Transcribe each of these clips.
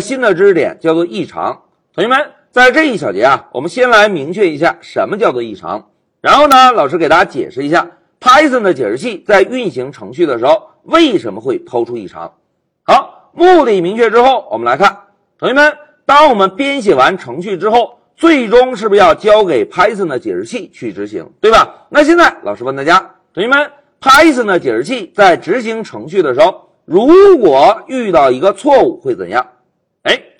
新的知识点叫做异常。同学们，在这一小节啊，我们先来明确一下什么叫做异常，然后呢，老师给大家解释一下 Python 的解释器在运行程序的时候为什么会抛出异常。好，目的明确之后，我们来看，同学们，当我们编写完程序之后，最终是不是要交给 Python 的解释器去执行，对吧？那现在老师问大家，同学们，Python 的解释器在执行程序的时候，如果遇到一个错误会怎样？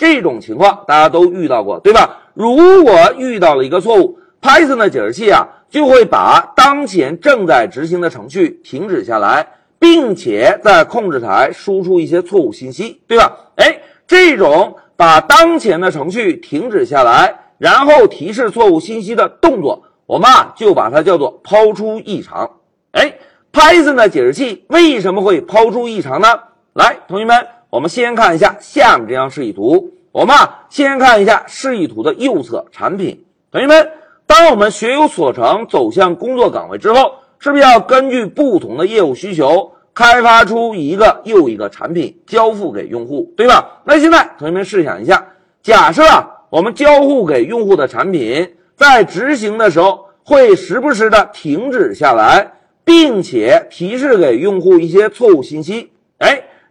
这种情况大家都遇到过，对吧？如果遇到了一个错误，Python 的解释器啊就会把当前正在执行的程序停止下来。并且在控制台输出一些错误信息，对吧？哎，这种把当前的程序停止下来，然后提示错误信息的动作，我们啊就把它叫做抛出异常。哎，Python 的解释器为什么会抛出异常呢？来，同学们，我们先看一下下面这张示意图。我们啊先看一下示意图的右侧产品。同学们，当我们学有所成，走向工作岗位之后。是不是要根据不同的业务需求，开发出一个又一个产品，交付给用户，对吧？那现在同学们试想一下，假设啊，我们交付给用户的产品在执行的时候，会时不时的停止下来，并且提示给用户一些错误信息。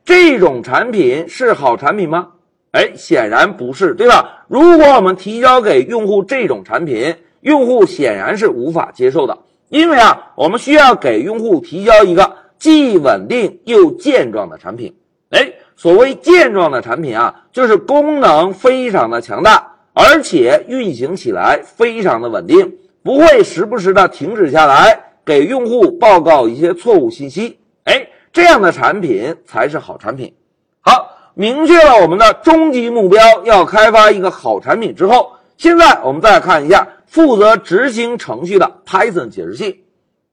这种产品是好产品吗？哎，显然不是，对吧？如果我们提交给用户这种产品，用户显然是无法接受的。因为啊，我们需要给用户提交一个既稳定又健壮的产品。哎，所谓健壮的产品啊，就是功能非常的强大，而且运行起来非常的稳定，不会时不时的停止下来给用户报告一些错误信息。哎，这样的产品才是好产品。好，明确了我们的终极目标，要开发一个好产品之后，现在我们再看一下。负责执行程序的 Python 解释器，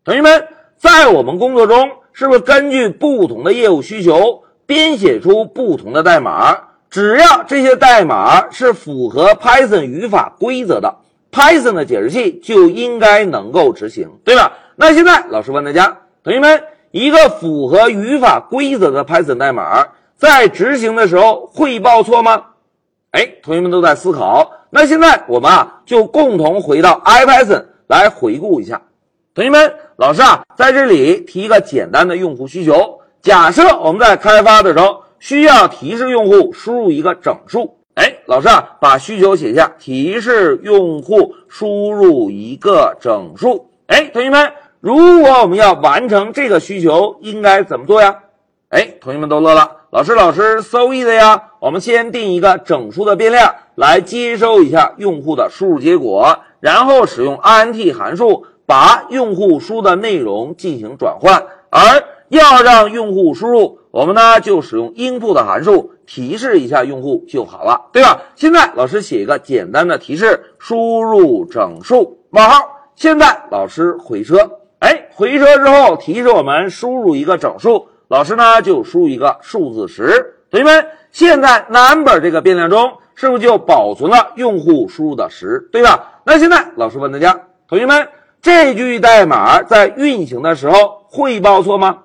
同学们，在我们工作中，是不是根据不同的业务需求编写出不同的代码？只要这些代码是符合 Python 语法规则的，Python 的解释器就应该能够执行，对吧？那现在老师问大家，同学们，一个符合语法规则的 Python 代码在执行的时候会报错吗？哎，同学们都在思考。那现在我们啊，就共同回到 IPython 来回顾一下。同学们，老师啊，在这里提一个简单的用户需求。假设我们在开发的时候需要提示用户输入一个整数。哎，老师啊，把需求写下，提示用户输入一个整数。哎，同学们，如果我们要完成这个需求，应该怎么做呀？哎，同学们都乐了。老师，老师，so easy 呀！我们先定一个整数的变量来接收一下用户的输入结果，然后使用 int 函数把用户输的内容进行转换。而要让用户输入，我们呢就使用 input 函数提示一下用户就好了，对吧？现在老师写一个简单的提示：输入整数冒号。现在老师回车，哎，回车之后提示我们输入一个整数。老师呢就输入一个数字十，同学们，现在 number 这个变量中是不是就保存了用户输入的十，对吧？那现在老师问大家，同学们，这句代码在运行的时候会报错吗？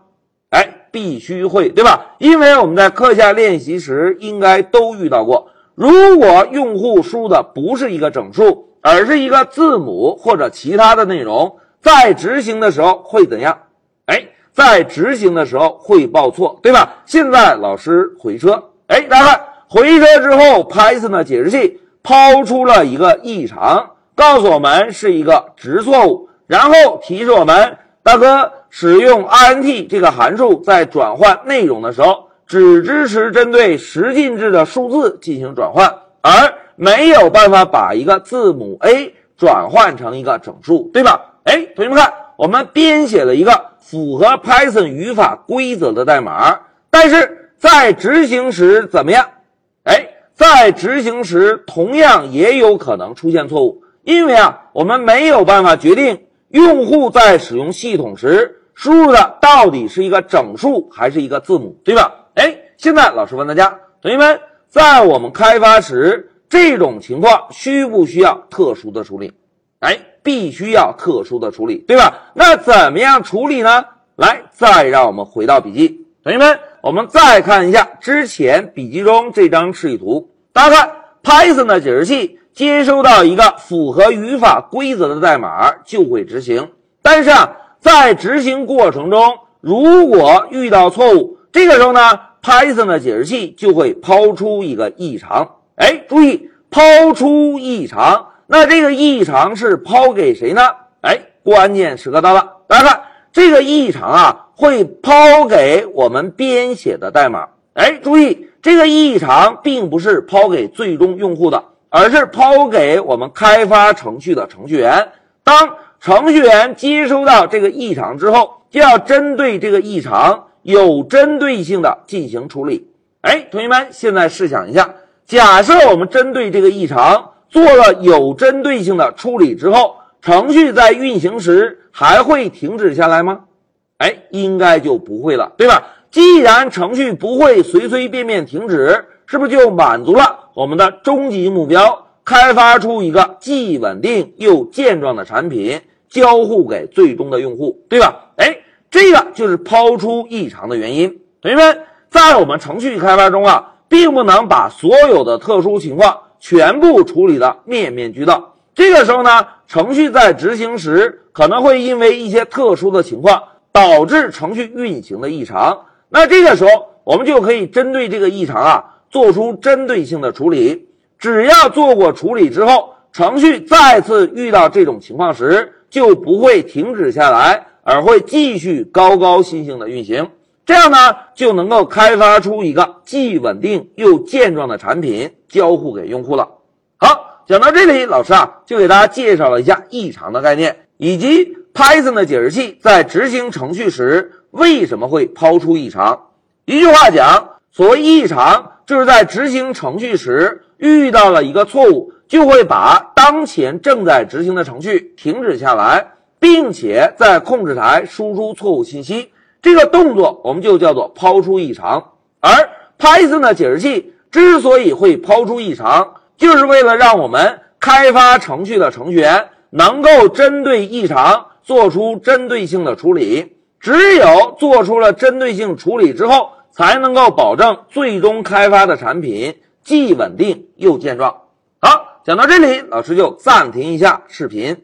哎，必须会，对吧？因为我们在课下练习时应该都遇到过，如果用户输入的不是一个整数，而是一个字母或者其他的内容，在执行的时候会怎样？哎。在执行的时候会报错，对吧？现在老师回车，哎，大家看回车之后，Python 的解释器抛出了一个异常，告诉我们是一个值错误，然后提示我们，大哥使用 int 这个函数在转换内容的时候，只支持针对十进制的数字进行转换，而没有办法把一个字母 a 转换成一个整数，对吧？哎，同学们看，我们编写了一个。符合 Python 语法规则的代码，但是在执行时怎么样？哎，在执行时同样也有可能出现错误，因为啊，我们没有办法决定用户在使用系统时输入的到底是一个整数还是一个字母，对吧？哎，现在老师问大家，同学们，在我们开发时这种情况需不需要特殊的处理？哎。必须要特殊的处理，对吧？那怎么样处理呢？来，再让我们回到笔记，同学们，我们再看一下之前笔记中这张示意图。大家看 Python 的解释器接收到一个符合语法规则的代码就会执行，但是啊，在执行过程中如果遇到错误，这个时候呢，Python 的解释器就会抛出一个异常。哎，注意抛出异常，那这个异常是抛给谁呢？哎，关键时刻到了，大家看这个异常啊，会抛给我们编写的代码。哎，注意这个异常并不是抛给最终用户的，而是抛给我们开发程序的程序员。当程序员接收到这个异常之后，就要针对这个异常。有针对性的进行处理。哎，同学们，现在试想一下，假设我们针对这个异常做了有针对性的处理之后，程序在运行时还会停止下来吗？哎，应该就不会了，对吧？既然程序不会随随便便停止，是不是就满足了我们的终极目标？开发出一个既稳定又健壮的产品，交互给最终的用户，对吧？哎。这个就是抛出异常的原因。同学们，在我们程序开发中啊，并不能把所有的特殊情况全部处理的面面俱到。这个时候呢，程序在执行时可能会因为一些特殊的情况导致程序运行的异常。那这个时候，我们就可以针对这个异常啊，做出针对性的处理。只要做过处理之后，程序再次遇到这种情况时，就不会停止下来。而会继续高高兴兴的运行，这样呢就能够开发出一个既稳定又健壮的产品，交互给用户了。好，讲到这里，老师啊就给大家介绍了一下异常的概念，以及 Python 的解释器在执行程序时为什么会抛出异常。一句话讲，所谓异常，就是在执行程序时遇到了一个错误，就会把当前正在执行的程序停止下来。并且在控制台输出错误信息，这个动作我们就叫做抛出异常。而 Python 的解释器之所以会抛出异常，就是为了让我们开发程序的程序员能够针对异常做出针对性的处理。只有做出了针对性处理之后，才能够保证最终开发的产品既稳定又健壮。好，讲到这里，老师就暂停一下视频。